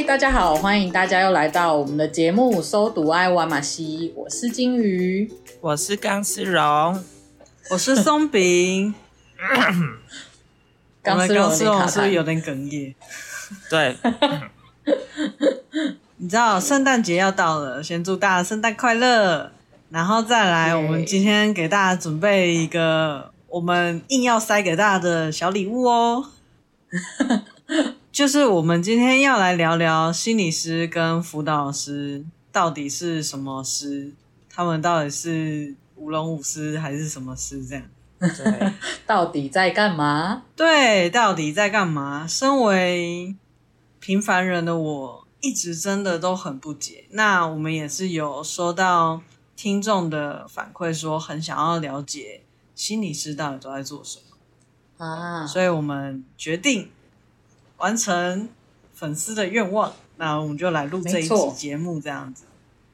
嗨，大家好，欢迎大家又来到我们的节目《搜读爱玩马西》，我是金鱼，我是钢丝绒，我是松饼。钢丝绒是不是有点哽咽？对，你知道圣诞节要到了，先祝大家圣诞快乐，然后再来，我们今天给大家准备一个我们硬要塞给大家的小礼物哦。就是我们今天要来聊聊心理师跟辅导老师到底是什么师，他们到底是舞龙舞狮还是什么师？这样，对，到底在干嘛？对，到底在干嘛？身为平凡人的我，一直真的都很不解。那我们也是有收到听众的反馈，说很想要了解心理师到底都在做什么啊，所以我们决定。完成粉丝的愿望，那我们就来录这一期节目，这样子。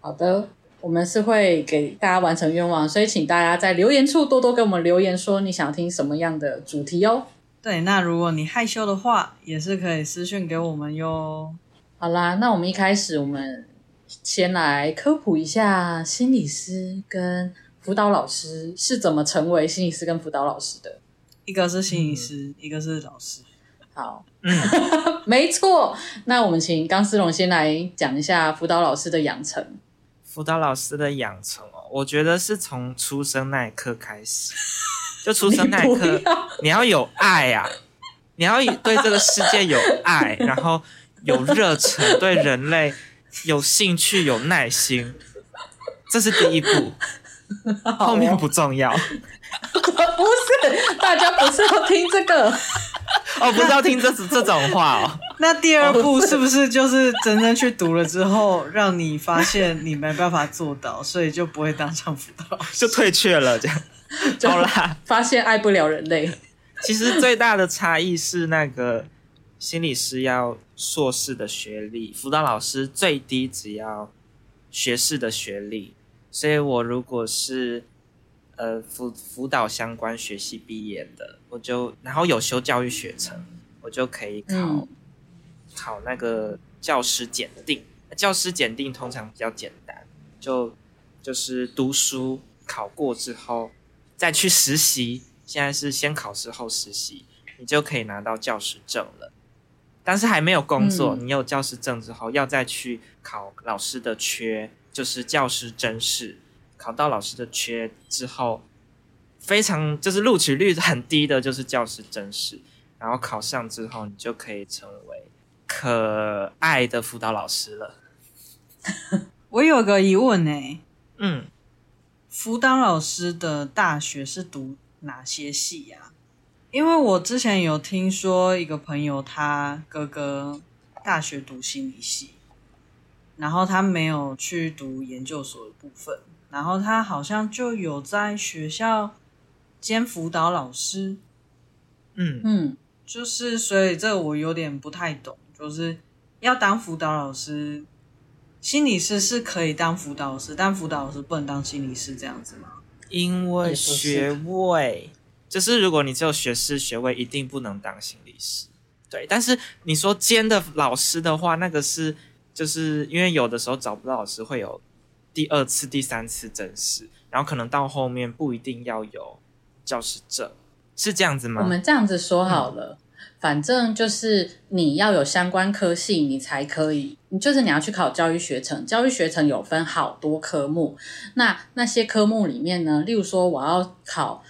好的，我们是会给大家完成愿望，所以请大家在留言处多多给我们留言，说你想听什么样的主题哦。对，那如果你害羞的话，也是可以私讯给我们哟。好啦，那我们一开始，我们先来科普一下心理师跟辅导老师是怎么成为心理师跟辅导老师的。一个是心理师，嗯、一个是老师。好，嗯，没错。那我们请钢丝绒先来讲一下辅导老师的养成。辅导老师的养成哦，我觉得是从出生那一刻开始，就出生那一刻，你，要，你要有爱啊，你要对这个世界有爱，然后有热忱，对人类有兴趣，有耐心，这是第一步，后面不重要。不是，大家不是要听这个。哦，不是要听这这种话哦。那第二步是不是就是真正去读了之后，让你发现你没办法做到，所以就不会当上辅导，就退却了这样？好啦，发现爱不了人类。其实最大的差异是，那个心理师要硕士的学历，辅导老师最低只要学士的学历。所以我如果是。呃，辅辅导相关学系毕业的，我就然后有修教育学程，我就可以考、嗯、考那个教师检定。教师检定通常比较简单，就就是读书考过之后再去实习。现在是先考试后实习，你就可以拿到教师证了。但是还没有工作，嗯、你有教师证之后，要再去考老师的缺，就是教师真试。考到老师的缺之后，非常就是录取率很低的，就是教师甄试。然后考上之后，你就可以成为可爱的辅导老师了。我有个疑问呢，嗯，辅导老师的大学是读哪些系呀？因为我之前有听说一个朋友，他哥哥大学读心理系，然后他没有去读研究所的部分。然后他好像就有在学校兼辅导老师，嗯嗯，就是所以这个我有点不太懂，就是要当辅导老师，心理师是可以当辅导老师，但辅导老师不能当心理师这样子吗？因为学位就是如果你只有学士学位，一定不能当心理师。对，但是你说兼的老师的话，那个是就是因为有的时候找不到老师会有。第二次、第三次甄试，然后可能到后面不一定要有教师证，是这样子吗？我们这样子说好了，嗯、反正就是你要有相关科系，你才可以。就是你要去考教育学程，教育学程有分好多科目。那那些科目里面呢，例如说我要考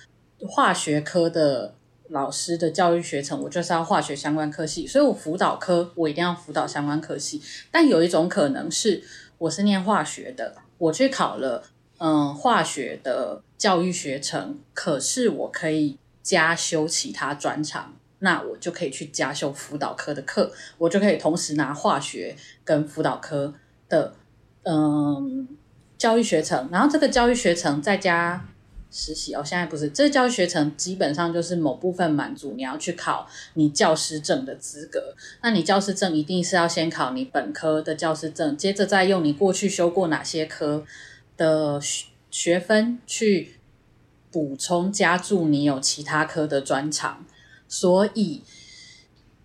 化学科的老师的教育学程，我就是要化学相关科系，所以我辅导科我一定要辅导相关科系。但有一种可能是，我是念化学的，我去考了嗯化学的教育学程，可是我可以加修其他专长，那我就可以去加修辅导科的课，我就可以同时拿化学跟辅导科的嗯教育学程，然后这个教育学程再加。实习哦，现在不是，这个教育学程基本上就是某部分满足你要去考你教师证的资格。那你教师证一定是要先考你本科的教师证，接着再用你过去修过哪些科的学分去补充加注你有其他科的专长。所以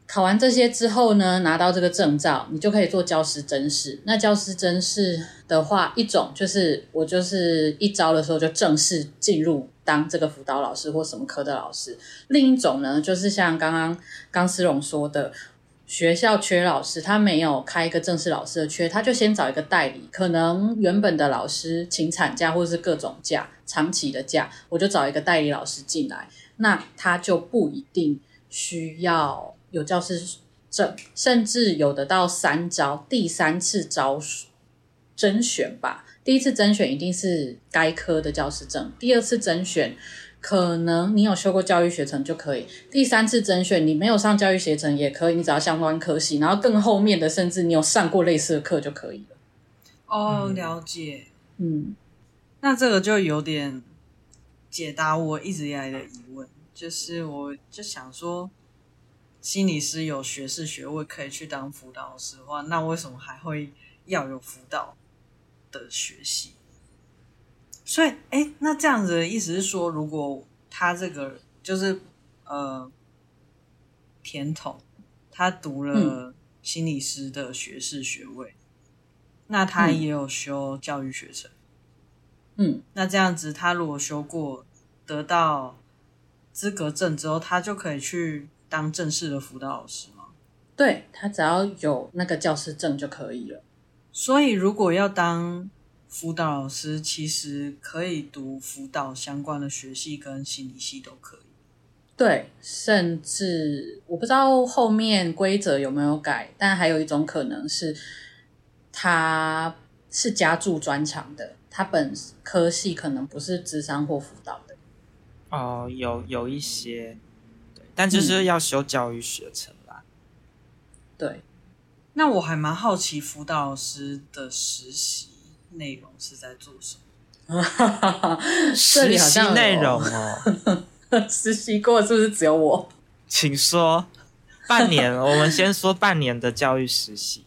考完这些之后呢，拿到这个证照，你就可以做教师甄试。那教师甄试。的话，一种就是我就是一招的时候就正式进入当这个辅导老师或什么科的老师。另一种呢，就是像刚刚刚思荣说的，学校缺老师，他没有开一个正式老师的缺，他就先找一个代理。可能原本的老师请产假或者是各种假，长期的假，我就找一个代理老师进来，那他就不一定需要有教师证，甚至有的到三招，第三次招数。甄选吧，第一次甄选一定是该科的教师证，第二次甄选可能你有修过教育学程就可以，第三次甄选你没有上教育学程也可以，你只要相关科系，然后更后面的甚至你有上过类似的课就可以了。哦，了解，嗯，那这个就有点解答我一直以来的疑问，就是我就想说，心理师有学士学位可以去当辅导师的话，那为什么还会要有辅导的学习，所以，哎，那这样子的意思是说，如果他这个就是呃，甜筒，他读了心理师的学士学位，嗯、那他也有修教育学程，嗯，那这样子，他如果修过，得到资格证之后，他就可以去当正式的辅导老师吗？对，他只要有那个教师证就可以了。所以，如果要当辅导老师，其实可以读辅导相关的学系跟心理系都可以。对，甚至我不知道后面规则有没有改，但还有一种可能是，他是加注专长的，他本科系可能不是智商或辅导的。哦，有有一些，对，但就是要修教育学程啦。嗯、对。那我还蛮好奇辅导老师的实习内容是在做什么？实习内容哦，实习过是不是只有我？请说，半年，我们先说半年的教育实习。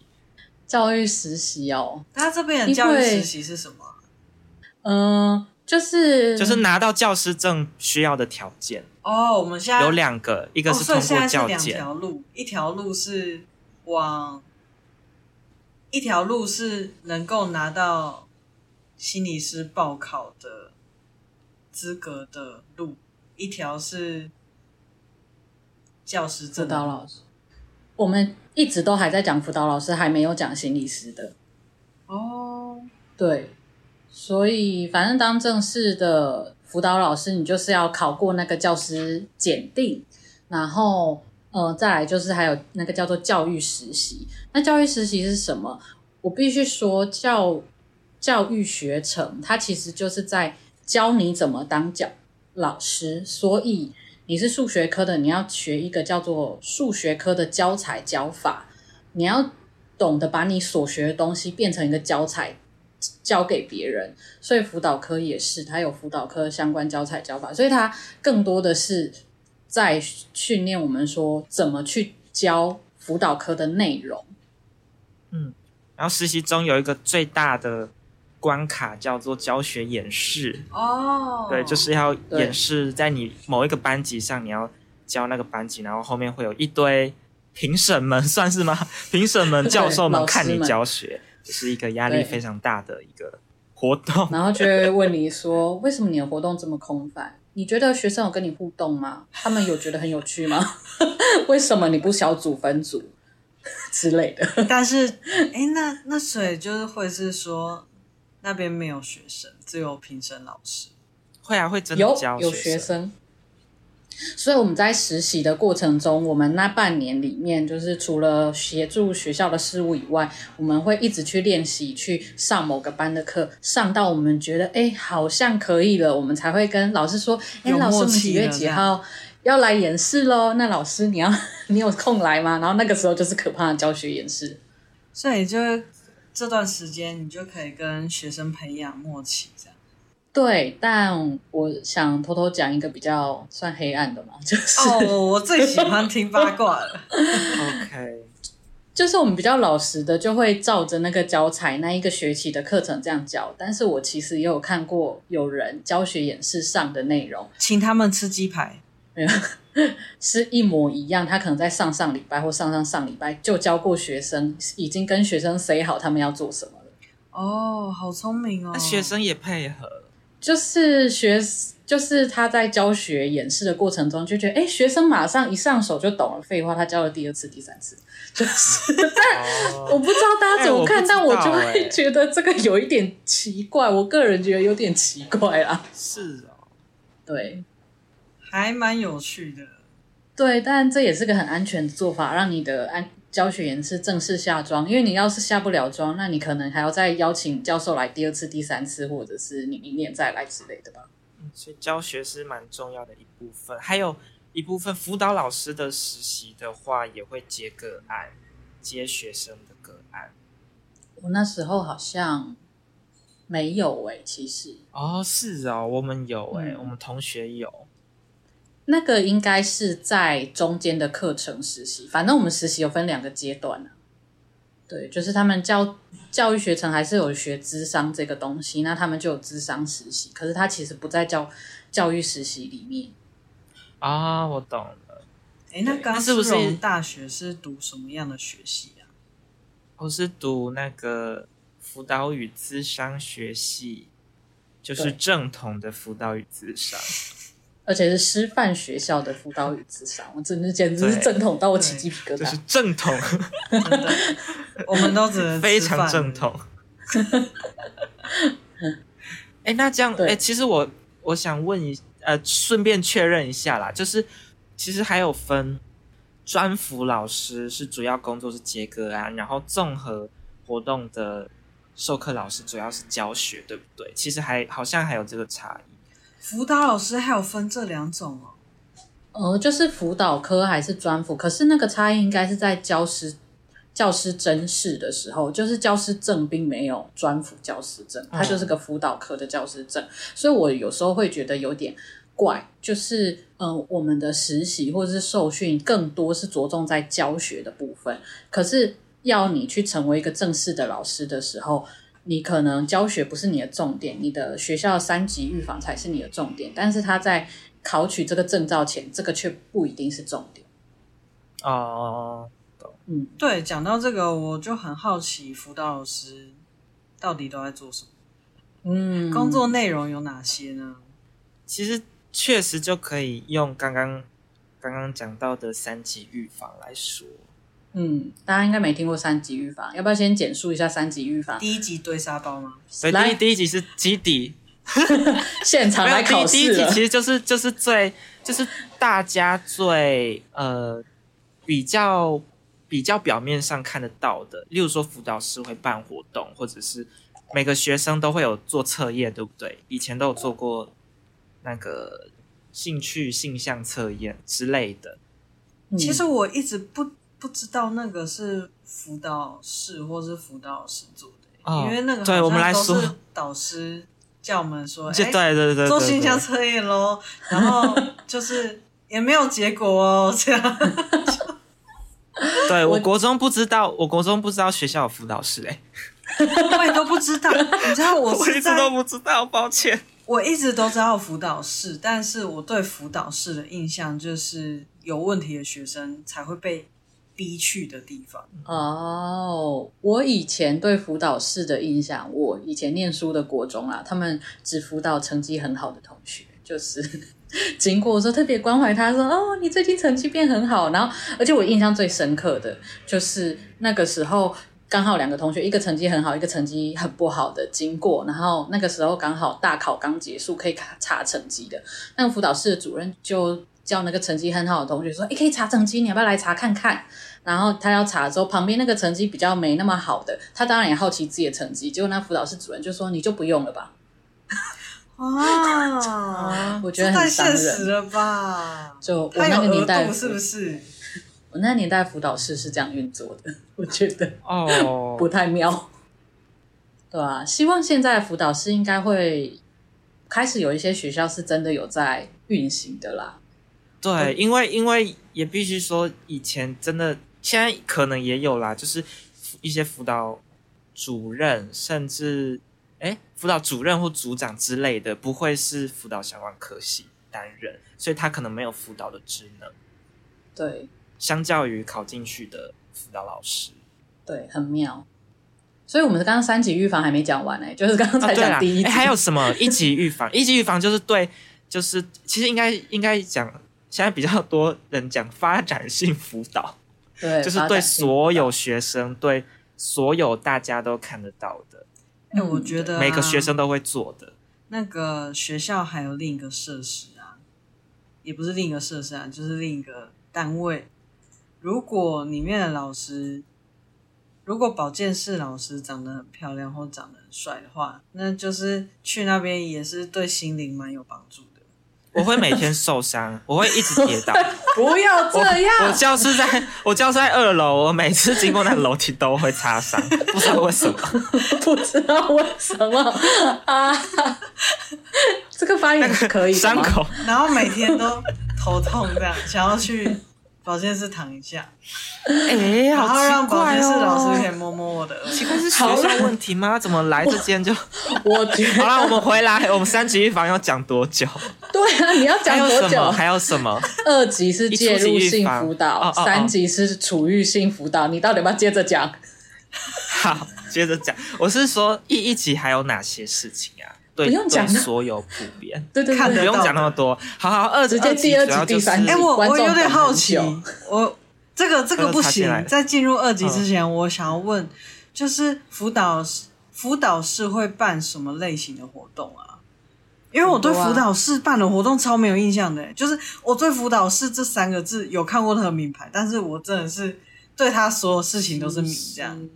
教育实习哦，他这边的教育实习是什么？嗯、呃，就是就是拿到教师证需要的条件哦。我们现在有两个，一个是通过教检，两条路，一条路是往。一条路是能够拿到心理师报考的资格的路，一条是教师证。辅导老师，我们一直都还在讲辅导老师，还没有讲心理师的。哦，对，所以反正当正式的辅导老师，你就是要考过那个教师检定，然后。呃，再来就是还有那个叫做教育实习。那教育实习是什么？我必须说教，教育学程它其实就是在教你怎么当教老师。所以你是数学科的，你要学一个叫做数学科的教材教法。你要懂得把你所学的东西变成一个教材教给别人。所以辅导科也是，它有辅导科相关教材教法，所以它更多的是。在训练我们说怎么去教辅导科的内容，嗯，然后实习中有一个最大的关卡叫做教学演示哦，对，就是要演示在你某一个班级上，你要教那个班级，然后后面会有一堆评审们，算是吗？评审们、教授们看你教学，就是一个压力非常大的一个活动，然后就会问你说，为什么你的活动这么空泛？你觉得学生有跟你互动吗？他们有觉得很有趣吗？为什么你不小组分组 之类的？但是，哎，那那所以就是会是说那边没有学生，只有评审老师。会啊，会真的教有有学生，所以我们在实习的过程中，我们那半年里面，就是除了协助学校的事务以外，我们会一直去练习，去上某个班的课，上到我们觉得哎好像可以了，我们才会跟老师说，哎老师，我们几月几号要来演示喽？那老师你要 你有空来吗？然后那个时候就是可怕的教学演示，所以就这段时间你就可以跟学生培养默契，这样。对，但我想偷偷讲一个比较算黑暗的嘛，就是哦，oh, 我最喜欢听八卦了。OK，就是我们比较老实的，就会照着那个教材那一个学期的课程这样教。但是我其实也有看过有人教学演示上的内容，请他们吃鸡排，没有，是一模一样。他可能在上上礼拜或上上上礼拜就教过学生，已经跟学生 say 好他们要做什么了。哦，oh, 好聪明哦，那学生也配合。就是学，就是他在教学演示的过程中就觉得，哎，学生马上一上手就懂了。废话，他教了第二次、第三次，就是，但我不知道大家怎么看，我但我就会觉得这个有一点奇怪。我个人觉得有点奇怪啦。是哦，对，还蛮有趣的。对，但这也是个很安全的做法，让你的安。教学员是正式下妆，因为你要是下不了妆，那你可能还要再邀请教授来第二次、第三次，或者是你明年再来之类的吧。嗯，所以教学是蛮重要的一部分，还有一部分辅导老师的实习的话，也会接个案，接学生的个案。我那时候好像没有哎、欸，其实哦，是哦，我们有哎、欸，嗯、我们同学有。那个应该是在中间的课程实习，反正我们实习有分两个阶段呢、啊。对，就是他们教教育学程还是有学智商这个东西，那他们就有智商实习，可是他其实不在教教育实习里面。啊，我懂了。哎，那刚是不是大学是读什么样的学系啊？我是读那个辅导与咨商学系，就是正统的辅导与咨商。而且是师范学校的辅导与智商，我真的简直是正统到我起鸡皮疙瘩。就是正统，我们都只能 非常正统。哎、欸，那这样，哎、欸，其实我我想问一，呃，顺便确认一下啦，就是其实还有分专辅老师是主要工作是接个案，然后综合活动的授课老师主要是教学，对不对？其实还好像还有这个差异。辅导老师还有分这两种哦，呃，就是辅导科还是专辅，可是那个差异应该是在教师教师甄试的时候，就是教师证并没有专辅教师证，它就是个辅导科的教师证，嗯、所以我有时候会觉得有点怪，就是嗯、呃，我们的实习或者是受训更多是着重在教学的部分，可是要你去成为一个正式的老师的时候。你可能教学不是你的重点，你的学校三级预防才是你的重点，但是他在考取这个证照前，这个却不一定是重点。哦，嗯，对，讲到这个，我就很好奇，辅导老师到底都在做什么？嗯，工作内容有哪些呢？其实确实就可以用刚刚刚刚讲到的三级预防来说。嗯，大家应该没听过三级预防，要不要先简述一下三级预防？第一级堆沙包吗？对，来第一第一集是基底，现场来考试。第一集其实就是就是最就是大家最呃比较比较表面上看得到的，例如说辅导师会办活动，或者是每个学生都会有做测验，对不对？以前都有做过那个兴趣性向测验之类的。嗯、其实我一直不。不知道那个是辅导室或是辅导老师做的，哦、因为那个对我们来说，导师叫我们说，哎，对对对对，做形象测验喽，然后 就是也没有结果哦，这样。对我国中不知道，我国中不知道学校有辅导室，哎，我也都不知道，你知道我我一直都不知道，抱歉，我一直都知道辅导室，但是我对辅导室的印象就是有问题的学生才会被。逼去的地方哦我以前对辅导室的印象，我以前念书的国中啊，他们只辅导成绩很好的同学，就是 经过的时候特别关怀他说：“哦，你最近成绩变很好。”然后，而且我印象最深刻的就是那个时候刚好两个同学，一个成绩很好，一个成绩很不好的经过，然后那个时候刚好大考刚结束，可以查成绩的，那个辅导室的主任就。叫那个成绩很好的同学说：“哎，可以查成绩，你要不要来查看看？”然后他要查的时候，旁边那个成绩比较没那么好的，他当然也好奇自己的成绩。结果那辅导室主任就说：“你就不用了吧。”啊，我觉得很伤人，太现实了吧？就我那个年代是不是？我那个年代辅导室是这样运作的，我觉得哦不太妙，对啊，希望现在辅导室应该会开始有一些学校是真的有在运行的啦。对，因为因为也必须说，以前真的现在可能也有啦，就是一些辅导主任甚至。哎，辅导主任或组长之类的，不会是辅导相关科系担任，所以他可能没有辅导的职能。对，相较于考进去的辅导老师，对，很妙。所以，我们刚刚三级预防还没讲完呢，就是刚刚才讲第一还有什么一级预防？一级预防就是对，就是其实应该应该讲，现在比较多人讲发展性辅导，对，就是对所有学生，对所有大家都看得到的。哎，我觉得、啊、每个学生都会做的。那个学校还有另一个设施啊，也不是另一个设施啊，就是另一个单位。如果里面的老师，如果保健室老师长得很漂亮或长得很帅的话，那就是去那边也是对心灵蛮有帮助的。我会每天受伤，我会一直跌倒。不要这样！我，我教室在，我教室在二楼，我每次经过那个楼梯都会擦伤，不知道为什么，不知道为什么啊？这个发言是可以的伤口，然后每天都头痛，这样想要去。保健室躺一下，哎、欸，好奇怪哦！保健室老师可以摸摸我的，奇怪是学校问题吗？怎么来这间就？我 觉得 好了，我们回来，我们三级预防要讲多久？对啊，你要讲多久？还有什么？二级是介入性辅导，哦哦哦三级是处遇性辅导，你到底要不要接着讲？好，接着讲。我是说一一级还有哪些事情啊？对，不用讲，所有普遍，对对对，不用讲那么多。好好，二直接第二集、第三集。哎，我我有点好奇，我这个这个 不行。在进入二级之前，我想要问，就是辅导辅导室会办什么类型的活动啊？因为我对辅导室办的活动超没有印象的，就是我对辅导室这三个字有看过他的名牌，但是我真的是对他所有事情都是谜这样。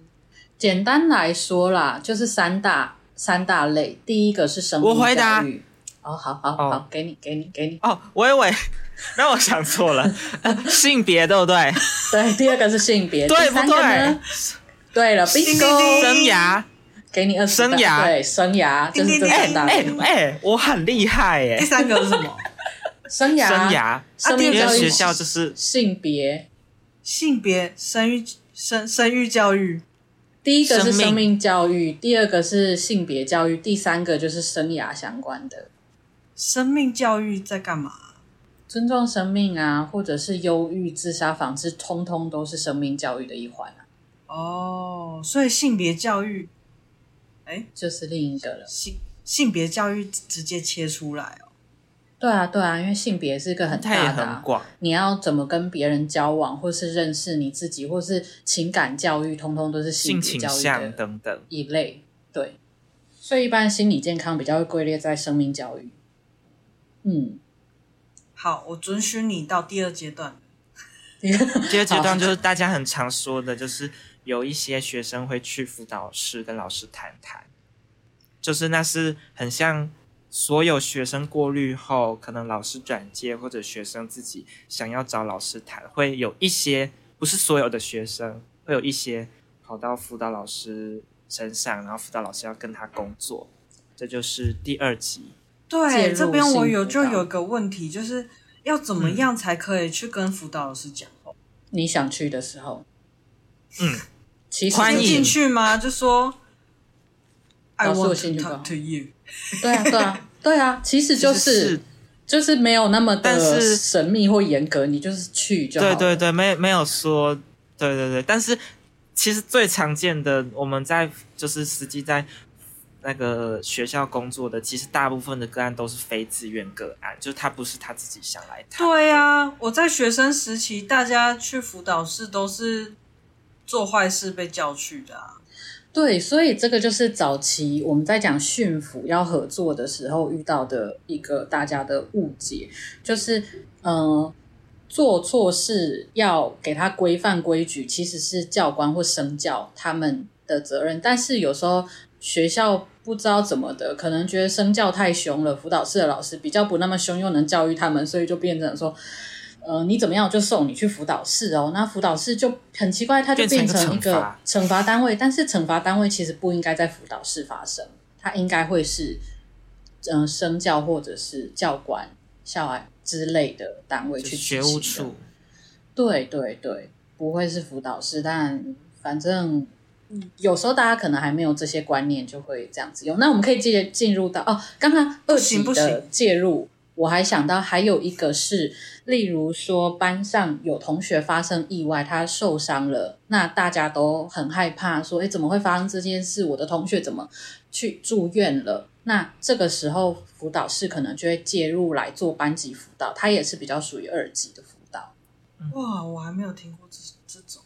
简单来说啦，就是三大。三大类，第一个是生命教育。我回答。哦，好好好，哦、给你，给你，给你。哦，我以为，那 我想错了，性别对不对？对，第二个是性别，对不对？对了，bingo。生涯，给你二十。生涯，对，生涯这是这三大类。哎哎哎，我很厉害哎。第三个是什么？生涯，生涯，生命教育学校就是性别，性别，生育，生生育教育。第一个是生命教育，第二个是性别教育，第三个就是生涯相关的。生命教育在干嘛？尊重生命啊，或者是忧郁、自杀防治，通通都是生命教育的一环啊。哦，所以性别教育，哎，就是另一个了。性性别教育直接切出来哦。对啊，对啊，因为性别是一个很大的、啊，很广。你要怎么跟别人交往，或是认识你自己，或是情感教育，通通都是性别教育的等等一类。对，所以一般心理健康比较会归列在生命教育。嗯，好，我准许你到第二阶段。第二阶段就是大家很常说的，就是有一些学生会去辅导室跟老师谈谈，就是那是很像。所有学生过滤后，可能老师转接或者学生自己想要找老师谈，会有一些不是所有的学生，会有一些跑到辅导老师身上，然后辅导老师要跟他工作，这就是第二集。对，这边我有就有个问题，就是要怎么样才可以去跟辅导老师讲话？你想去的时候，嗯，其实欢迎进去吗？就说。I want to talk to you。对啊，对啊，对啊，其实就是，就是没有那么的神秘或严格，你就是去就好。对对对，没没有说，对对对。但是其实最常见的，我们在就是实际在那个学校工作的，其实大部分的个案都是非自愿个案，就是他不是他自己想来谈。对啊，我在学生时期，大家去辅导室都是做坏事被叫去的啊。对，所以这个就是早期我们在讲驯服要合作的时候遇到的一个大家的误解，就是呃，做错事要给他规范规矩，其实是教官或生教他们的责任。但是有时候学校不知道怎么的，可能觉得生教太凶了，辅导室的老师比较不那么凶，又能教育他们，所以就变成说。呃，你怎么样我就送你去辅导室哦。那辅导室就很奇怪，它就变成一个惩罚单位。但是惩罚单位其实不应该在辅导室发生，它应该会是嗯、呃，生教或者是教官、校安之类的单位去学务处。对对对，不会是辅导室。但反正有时候大家可能还没有这些观念，就会这样子用。那我们可以接进入到哦，刚刚二级的介入。我还想到还有一个是，例如说班上有同学发生意外，他受伤了，那大家都很害怕，说，诶，怎么会发生这件事？我的同学怎么去住院了？那这个时候辅导室可能就会介入来做班级辅导，他也是比较属于二级的辅导。哇，我还没有听过这这种。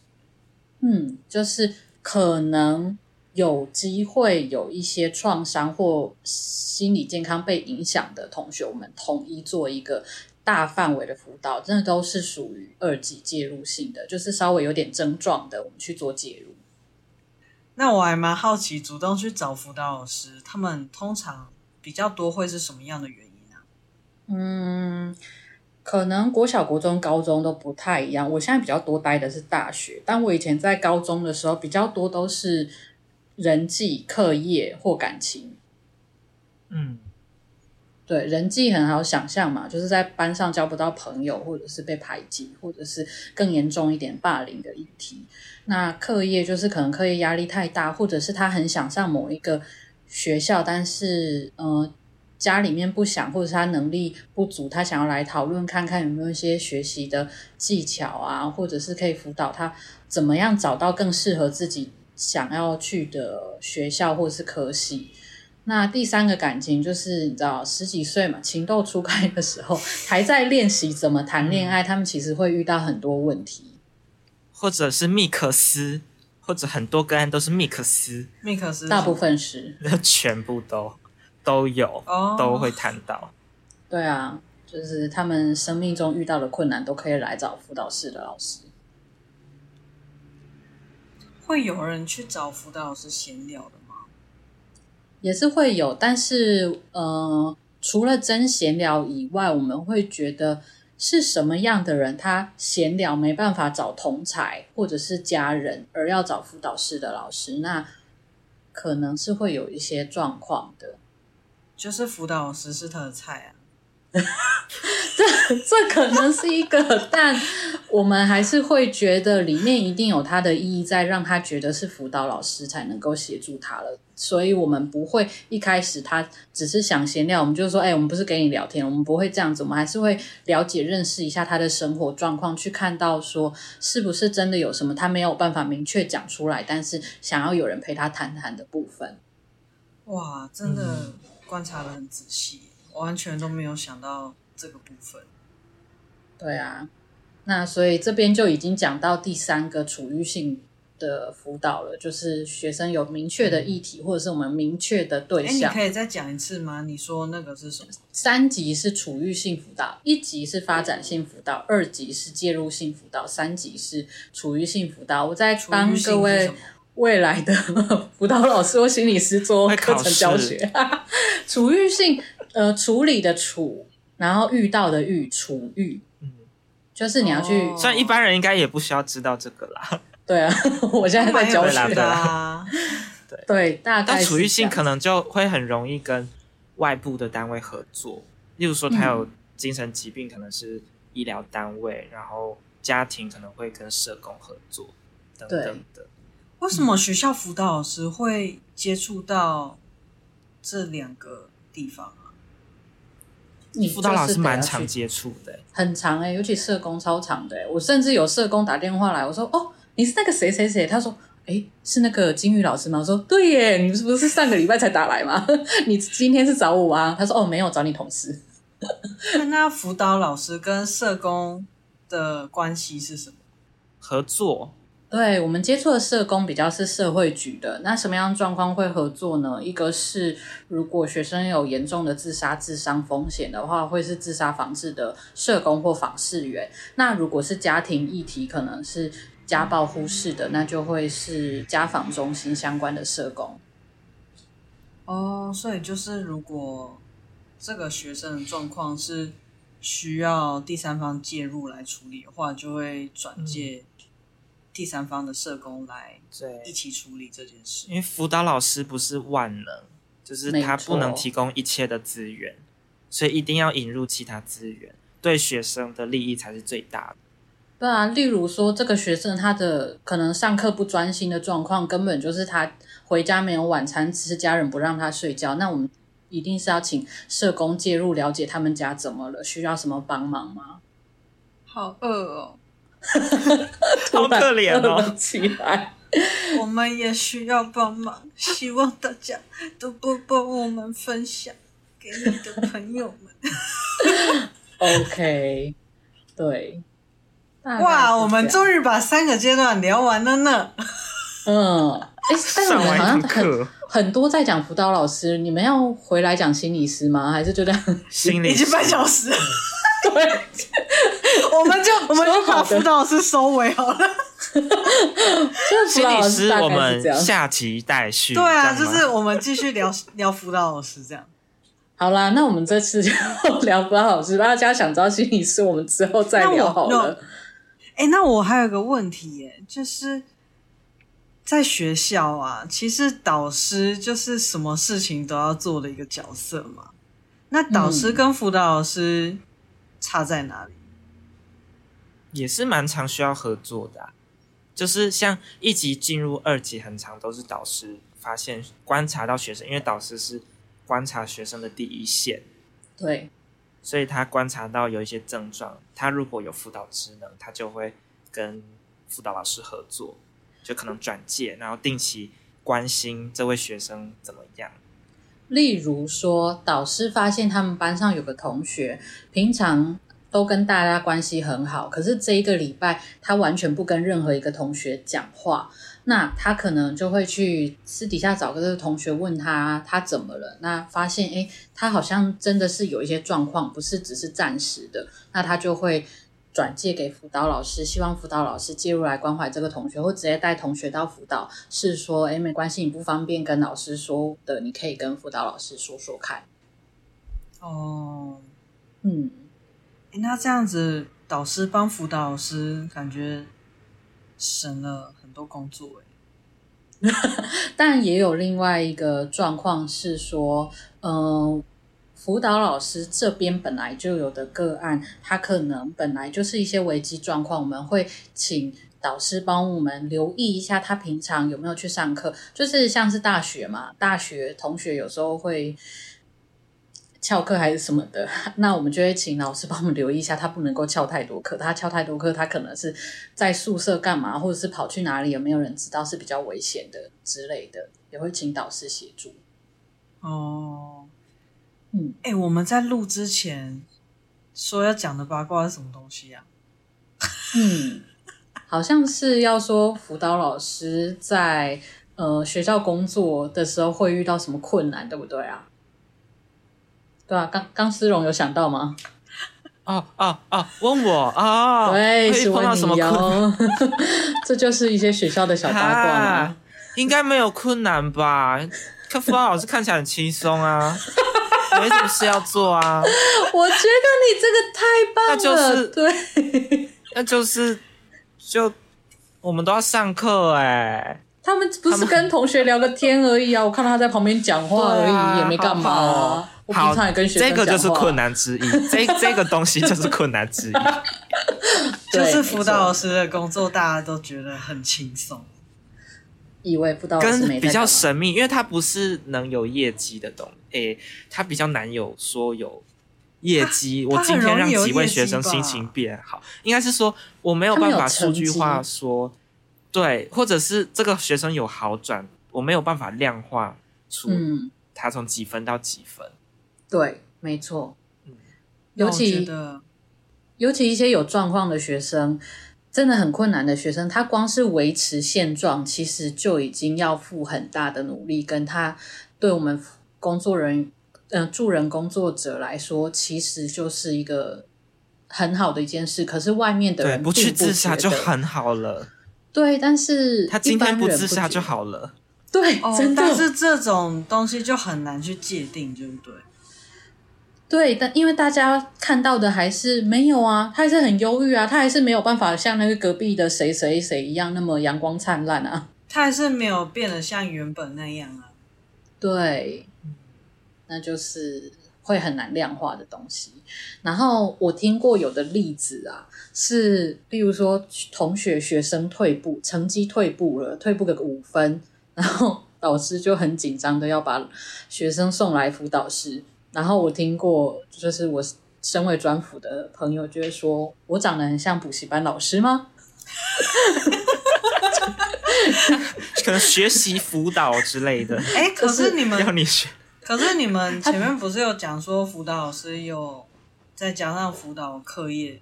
嗯，就是可能。有机会有一些创伤或心理健康被影响的同学，我们统一做一个大范围的辅导，真的都是属于二级介入性的，就是稍微有点症状的，我们去做介入。那我还蛮好奇，主动去找辅导老师，他们通常比较多会是什么样的原因啊？嗯，可能国小、国中、高中都不太一样。我现在比较多待的是大学，但我以前在高中的时候，比较多都是。人际、课业或感情，嗯，对，人际很好想象嘛，就是在班上交不到朋友，或者是被排挤，或者是更严重一点霸凌的议题。那课业就是可能课业压力太大，或者是他很想上某一个学校，但是呃家里面不想，或者是他能力不足，他想要来讨论看看有没有一些学习的技巧啊，或者是可以辅导他怎么样找到更适合自己。想要去的学校或者是科系，那第三个感情就是你知道十几岁嘛，情窦初开的时候，还在练习怎么谈恋爱，他们其实会遇到很多问题，或者是密克斯，或者很多个案都是密克斯，密克斯大部分是，全部都都有，oh. 都会谈到。对啊，就是他们生命中遇到的困难，都可以来找辅导室的老师。会有人去找辅导老师闲聊的吗？也是会有，但是呃，除了真闲聊以外，我们会觉得是什么样的人，他闲聊没办法找同才或者是家人，而要找辅导室的老师，那可能是会有一些状况的。就是辅导老师是他的菜啊。这这可能是一个，但我们还是会觉得里面一定有它的意义在，让他觉得是辅导老师才能够协助他了。所以我们不会一开始他只是想闲聊，我们就说，哎，我们不是跟你聊天，我们不会这样子，我们还是会了解、认识一下他的生活状况，去看到说是不是真的有什么他没有办法明确讲出来，但是想要有人陪他谈谈的部分。哇，真的观察的很仔细。完全都没有想到这个部分。对啊，那所以这边就已经讲到第三个处遇性的辅导了，就是学生有明确的议题，或者是我们明确的对象。你可以再讲一次吗？你说那个是什么？三级是处遇性辅导，一级是发展性辅导，二级是介入性辅导，三级是处遇性辅导。我在帮各位未来的 辅导老师或心理师做课程教学。处遇性。呃，处理的处，然后遇到的遇，处遇，嗯，就是你要去。虽然一般人应该也不需要知道这个啦。对啊，我现在在教学的啊。对 对，大概。但处遇性可能就会很容易跟外部的单位合作，例如说他有精神疾病，可能是医疗单位，嗯，然后家庭可能会跟社工合作等等的。为什么学校辅导老师会接触到这两个地方？你辅导老师蛮常接触的，很长哎、欸，尤其社工超长的。我甚至有社工打电话来，我说：“哦，你是那个谁谁谁？”他说：“哎，是那个金玉老师吗？”我说：“对耶，你是不是上个礼拜才打来吗？你今天是找我啊？”他说：“哦，没有，找你同事。”那辅导老师跟社工的关系是什么？合作。对，我们接触的社工比较是社会局的，那什么样状况会合作呢？一个是如果学生有严重的自杀、自伤风险的话，会是自杀防治的社工或访视员。那如果是家庭议题，可能是家暴、忽视的，那就会是家访中心相关的社工。哦，所以就是如果这个学生的状况是需要第三方介入来处理的话，就会转介。第三方的社工来对一起处理这件事，因为辅导老师不是万能，就是他不能提供一切的资源，所以一定要引入其他资源，对学生的利益才是最大的。对啊，例如说这个学生他的可能上课不专心的状况，根本就是他回家没有晚餐吃，家人不让他睡觉，那我们一定是要请社工介入，了解他们家怎么了，需要什么帮忙吗？好饿哦。好可怜哦！起来，我们也需要帮忙，希望大家都帮帮我们分享给你的朋友们。OK，对，哇，我们终于把三个阶段聊完了呢。嗯，哎，但我们好像很很多在讲辅导老师，你们要回来讲心理师吗？还是就这样？心理师已经半小时。对，我们就 我们就把辅导老师收尾好了。心理师，我们下集待续。对啊，就是我们继续聊 聊辅导老师这样。好啦，那我们这次就聊辅导老师，大家想知道心理师，我们之后再聊好了。哎，那我还有个问题耶，就是在学校啊，其实导师就是什么事情都要做的一个角色嘛。那导师跟辅导老师。差在哪里？也是蛮常需要合作的啊，就是像一级进入二级，很长都是导师发现观察到学生，因为导师是观察学生的第一线，对，所以他观察到有一些症状，他如果有辅导职能，他就会跟辅导老师合作，就可能转介，然后定期关心这位学生怎么样。例如说，导师发现他们班上有个同学，平常都跟大家关系很好，可是这一个礼拜他完全不跟任何一个同学讲话，那他可能就会去私底下找个这个同学问他他怎么了，那发现诶，他好像真的是有一些状况，不是只是暂时的，那他就会。转借给辅导老师，希望辅导老师介入来关怀这个同学，或直接带同学到辅导室说：“哎，没关系，你不方便跟老师说的，你可以跟辅导老师说说看。”哦，嗯，那这样子，导师帮辅导老师，感觉省了很多工作哎。但也有另外一个状况是说，嗯、呃。辅导老师这边本来就有的个案，他可能本来就是一些危机状况，我们会请导师帮我们留意一下他平常有没有去上课，就是像是大学嘛，大学同学有时候会翘课还是什么的，那我们就会请老师帮我们留意一下，他不能够翘太多课，他翘太多课，他可能是在宿舍干嘛，或者是跑去哪里，有没有人知道是比较危险的之类的，也会请导师协助。哦。嗯，哎、欸，我们在录之前说要讲的八卦是什么东西呀、啊？嗯，好像是要说辅导老师在呃学校工作的时候会遇到什么困难，对不对啊？对啊，刚刚思荣有想到吗？哦哦哦，问我啊？哦、对，是问你哦。这就是一些学校的小八卦吗？应该没有困难吧？可辅导老师看起来很轻松啊。没什么事要做啊！我觉得你这个太棒了，那就是对，那就是就我们都要上课哎。他们不是跟同学聊个天而已啊！我看到他在旁边讲话而已，啊、也没干嘛、我平常也跟学生。这个就是困难之一，这这个东西就是困难之一。就是辅导老师的工作，大家都觉得很轻松。以为辅导老师没跟比较神秘，因为他不是能有业绩的东西，诶，他比较难有说有业绩。我今天让几位学生心情变好，应该是说我没有办法数据化说，对，或者是这个学生有好转，我没有办法量化出他从几分到几分。嗯、对，没错。嗯，尤其尤其一些有状况的学生。真的很困难的学生，他光是维持现状，其实就已经要付很大的努力，跟他对我们工作人员、呃，助人工作者来说，其实就是一个很好的一件事。可是外面的人不，不去自杀就很好了。对，但是他今天不自杀就好了。对，哦，真的。但是这种东西就很难去界定，对不对？对，但因为大家看到的还是没有啊，他还是很忧郁啊，他还是没有办法像那个隔壁的谁谁谁一样那么阳光灿烂啊，他还是没有变得像原本那样啊。对，那就是会很难量化的东西。然后我听过有的例子啊，是例如说同学学生退步，成绩退步了，退步个五分，然后导师就很紧张的要把学生送来辅导室。然后我听过，就是我身为专辅的朋友，就会说我长得很像补习班老师吗？可能学习辅导之类的。哎，可是你们要你学，可是你们 前面不是有讲说辅导老师有再加上辅导课业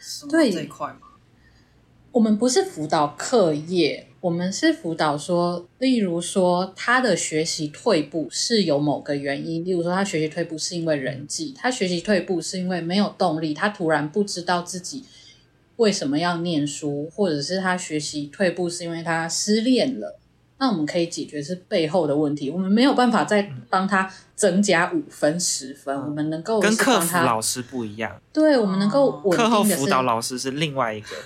什么这一块吗？我们不是辅导课业。我们是辅导说，例如说他的学习退步是有某个原因，例如说他学习退步是因为人际，他学习退步是因为没有动力，他突然不知道自己为什么要念书，或者是他学习退步是因为他失恋了。那我们可以解决是背后的问题，我们没有办法再帮他增加五分十分，嗯、我们能够跟课辅老师不一样，对，我们能够稳定的，课后辅导老师是另外一个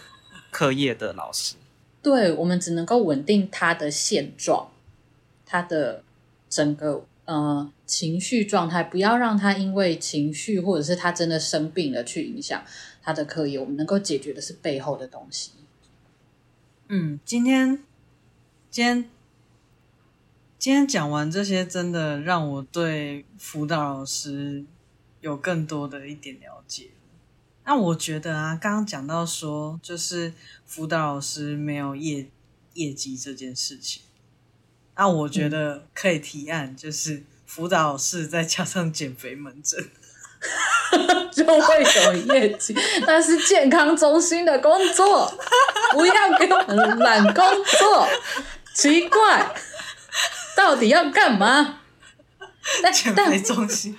课业的老师。对，我们只能够稳定他的现状，他的整个呃情绪状态，不要让他因为情绪或者是他真的生病了去影响他的课业。我们能够解决的是背后的东西。嗯，今天今天今天讲完这些，真的让我对辅导老师有更多的一点了解。那我觉得啊，刚刚讲到说，就是辅导老师没有业业绩这件事情，那我觉得可以提案，就是辅导老师再加上减肥门诊，就会有业绩。那是健康中心的工作，不要给我们懒工作。奇怪，到底要干嘛？但减肥中心，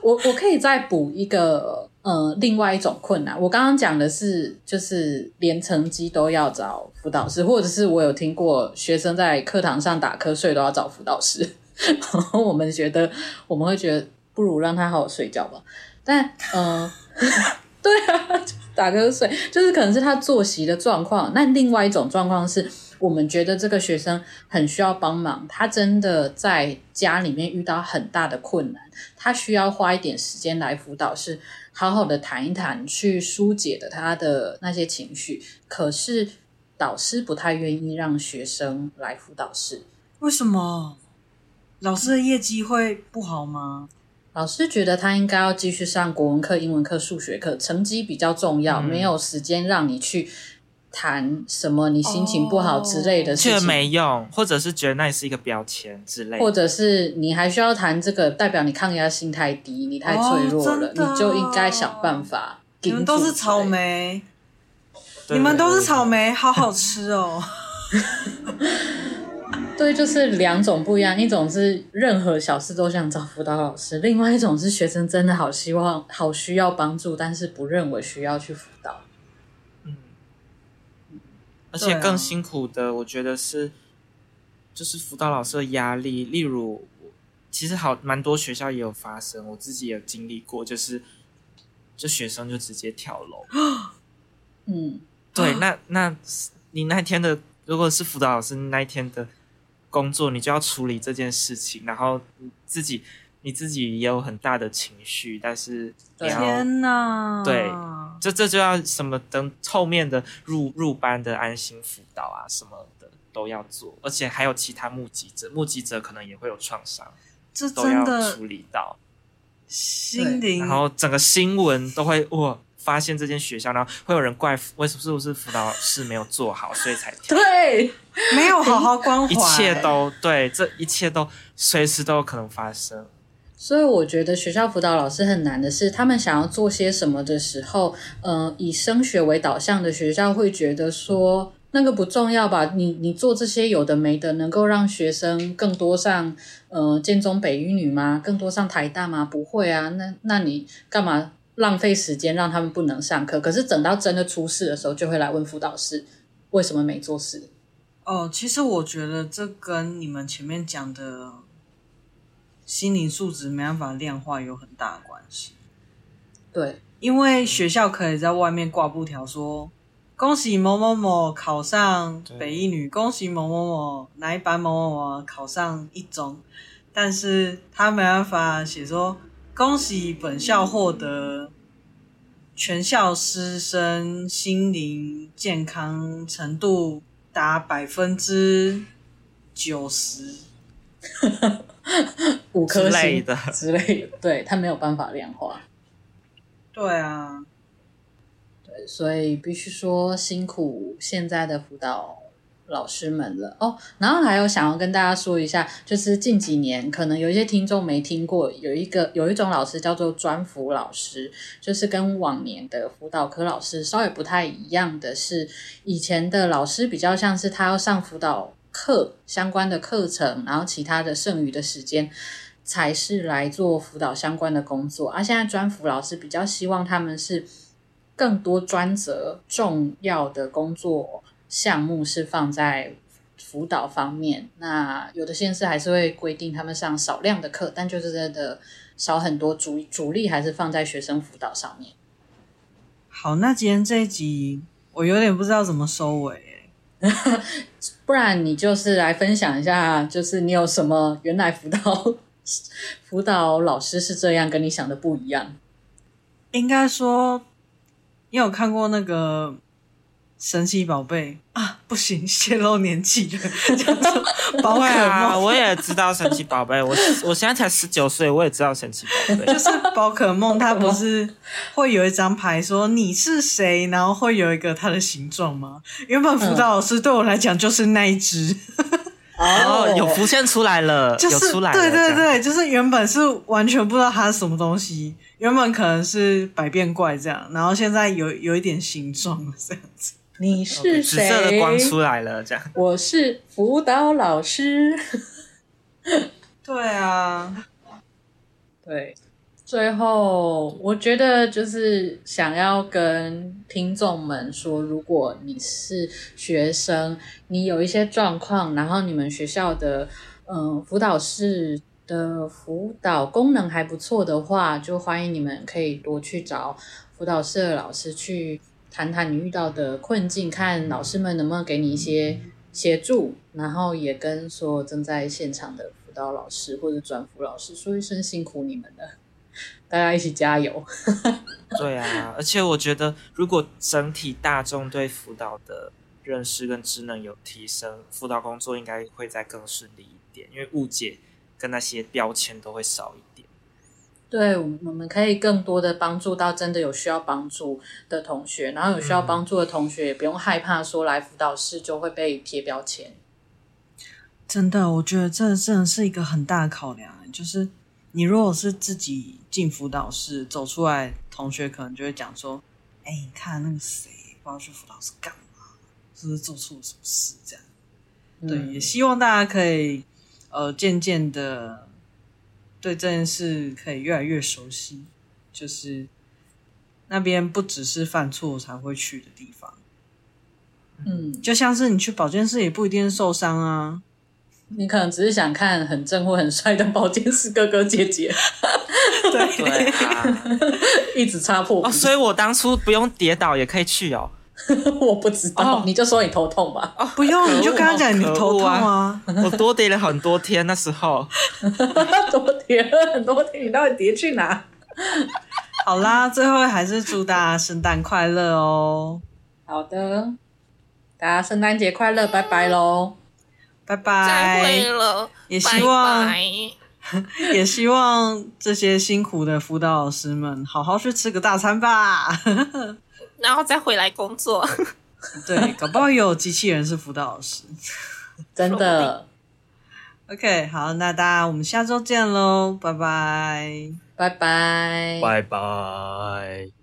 我我可以再补一个。呃，另外一种困难，我刚刚讲的是，就是连成绩都要找辅导师，或者是我有听过学生在课堂上打瞌睡都要找辅导师。然后我们觉得，我们会觉得不如让他好好睡觉吧。但，呃，对啊，打瞌睡就是可能是他作息的状况。那另外一种状况是，我们觉得这个学生很需要帮忙，他真的在家里面遇到很大的困难，他需要花一点时间来辅导是。好好的谈一谈，去疏解的他的那些情绪。可是导师不太愿意让学生来辅导室，为什么？老师的业绩会不好吗？老师觉得他应该要继续上国文课、英文课、数学课，成绩比较重要，嗯、没有时间让你去。谈什么？你心情不好之类的事情，却没用，或者是觉得那也是一个标签之类的，或者是你还需要谈这个，代表你抗压性太低，你太脆弱了，你就应该想办法。你们都是草莓，你们都是草莓，好好吃哦。对，就是两种不一样，一种是任何小事都想找辅导老师，另外一种是学生真的好希望、好需要帮助，但是不认为需要去辅导。而且更辛苦的，我觉得是，就是辅导老师的压力。例如，其实好蛮多学校也有发生，我自己也有经历过，就是，就学生就直接跳楼。嗯，对，那那你那天的，如果是辅导老师那一天的工作，你就要处理这件事情，然后你自己你自己也有很大的情绪，但是天哪，对。这这就要什么等后面的入入班的安心辅导啊什么的都要做，而且还有其他目击者，目击者可能也会有创伤，这都要处理到。心灵，然后整个新闻都会哇发现这间学校，然后会有人怪为什么是不是辅导室没有做好，所以才对，没有好好关怀，一切都对，这一切都随时都有可能发生。所以我觉得学校辅导老师很难的是，他们想要做些什么的时候，呃，以升学为导向的学校会觉得说那个不重要吧？你你做这些有的没的，能够让学生更多上呃建中北一女吗？更多上台大吗？不会啊，那那你干嘛浪费时间让他们不能上课？可是等到真的出事的时候，就会来问辅导师为什么没做事？哦，其实我觉得这跟你们前面讲的。心理素质没办法量化有很大的关系，对，因为学校可以在外面挂布条说，恭喜某某某考上北一女，恭喜某某某哪一班某某某考上一中，但是他没办法写说，恭喜本校获得全校师生心灵健康程度达百分之九十。五颗星之类的 之类的，对，他没有办法量化。对啊，对，所以必须说辛苦现在的辅导老师们了哦。然后还有想要跟大家说一下，就是近几年可能有一些听众没听过，有一个有一种老师叫做专辅老师，就是跟往年的辅导科老师稍微不太一样的是，以前的老师比较像是他要上辅导。课相关的课程，然后其他的剩余的时间才是来做辅导相关的工作。而、啊、现在专辅老师比较希望他们是更多专责重要的工作项目是放在辅导方面。那有的县市还是会规定他们上少量的课，但就是真的少很多，主主力还是放在学生辅导上面。好，那今天这一集我有点不知道怎么收尾。不然你就是来分享一下，就是你有什么原来辅导 辅导老师是这样，跟你想的不一样。应该说，你有看过那个？神奇宝贝啊，不行，泄露年纪了。叫做宝可梦啊，我也知道神奇宝贝。我我现在才十九岁，我也知道神奇宝贝。就是宝可梦，它不是会有一张牌说你是谁，然后会有一个它的形状吗？原本辅导老师对我来讲就是那一只。哦，有浮现出来了，就是有出来了。对对对，就是原本是完全不知道它是什么东西，原本可能是百变怪这样，然后现在有有一点形状这样子。你是谁？紫色的光出来了，这样。我是辅导老师。对啊，对。最后，我觉得就是想要跟听众们说，如果你是学生，你有一些状况，然后你们学校的嗯辅导室的辅导功能还不错的话，就欢迎你们可以多去找辅导室的老师去。谈谈你遇到的困境，看老师们能不能给你一些协助，然后也跟所有正在现场的辅导老师或者转辅老师说一声辛苦你们了，大家一起加油。对啊，而且我觉得，如果整体大众对辅导的认识跟职能有提升，辅导工作应该会再更顺利一点，因为误解跟那些标签都会少一点。对，我们可以更多的帮助到真的有需要帮助的同学，然后有需要帮助的同学也不用害怕说来辅导室就会被贴标签。真的，我觉得这真的是一个很大的考量。就是你如果是自己进辅导室走出来，同学可能就会讲说：“哎，你看那个谁，不知道去辅导室干嘛，是不是做错了什么事？”这样。嗯、对，也希望大家可以呃渐渐的。对这件事可以越来越熟悉，就是那边不只是犯错才会去的地方，嗯，就像是你去保健室也不一定受伤啊，你可能只是想看很正或很帅的保健室哥哥姐姐，对。对啊，一直擦破，哦，所以我当初不用跌倒也可以去哦。我不知道，哦、你就说你头痛吧。哦，不用，你就跟他讲你头痛啊。我多叠了很多天，那时候 多叠了很多天，你到底叠去哪？好啦，最后还是祝大家圣诞快乐哦。好的，大家圣诞节快乐，拜拜喽，拜拜。再会了，也希望拜拜也希望这些辛苦的辅导老师们好好去吃个大餐吧。然后再回来工作，对，搞不好有机器人是辅导老师，真的。OK，好，那大家我们下周见喽，拜拜，拜拜，拜拜。